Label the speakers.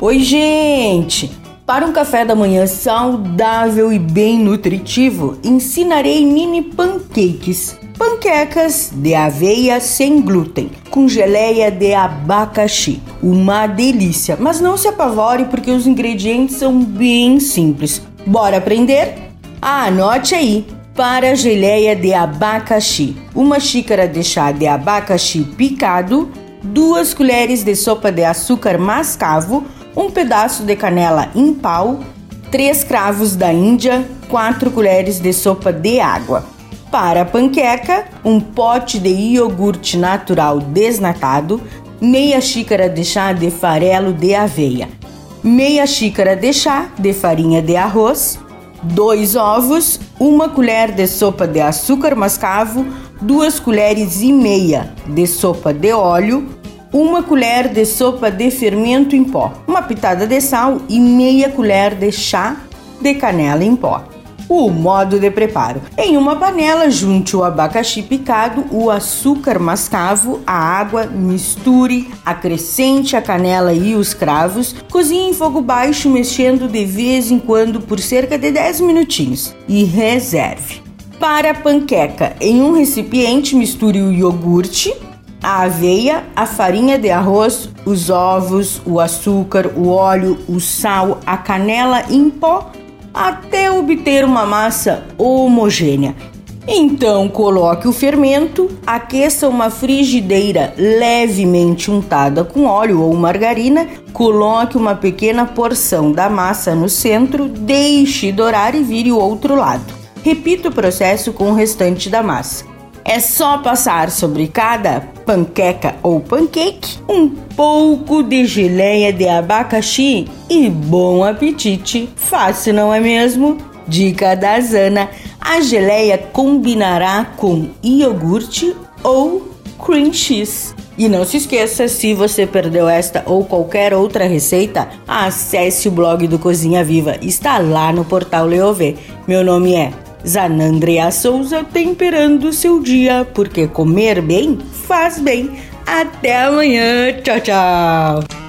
Speaker 1: Oi, gente! Para um café da manhã saudável e bem nutritivo, ensinarei mini pancakes. Panquecas de aveia sem glúten, com geleia de abacaxi. Uma delícia, mas não se apavore porque os ingredientes são bem simples. Bora aprender? Ah, anote aí! Para geleia de abacaxi, uma xícara de chá de abacaxi picado, duas colheres de sopa de açúcar mascavo, um pedaço de canela em pau, três cravos da Índia, quatro colheres de sopa de água. Para a panqueca, um pote de iogurte natural desnatado, meia xícara de chá de farelo de aveia, meia xícara de chá de farinha de arroz, dois ovos, uma colher de sopa de açúcar mascavo, duas colheres e meia de sopa de óleo, uma colher de sopa de fermento em pó, uma pitada de sal e meia colher de chá de canela em pó. O modo de preparo: em uma panela, junte o abacaxi picado, o açúcar mascavo, a água, misture, acrescente a canela e os cravos, cozinhe em fogo baixo, mexendo de vez em quando por cerca de 10 minutinhos e reserve. Para a panqueca, em um recipiente, misture o iogurte, a aveia, a farinha de arroz, os ovos, o açúcar, o óleo, o sal, a canela em pó até obter uma massa homogênea. Então coloque o fermento, aqueça uma frigideira levemente untada com óleo ou margarina, coloque uma pequena porção da massa no centro, deixe dourar e vire o outro lado. Repita o processo com o restante da massa. É só passar sobre cada panqueca ou pancake um pouco de geleia de abacaxi e bom apetite. Fácil, não é mesmo? Dica da Zana: a geleia combinará com iogurte ou cream cheese. E não se esqueça, se você perdeu esta ou qualquer outra receita, acesse o blog do Cozinha Viva, está lá no portal Leovê. Meu nome é Zanandrea Souza temperando seu dia, porque comer bem faz bem. Até amanhã. Tchau, tchau.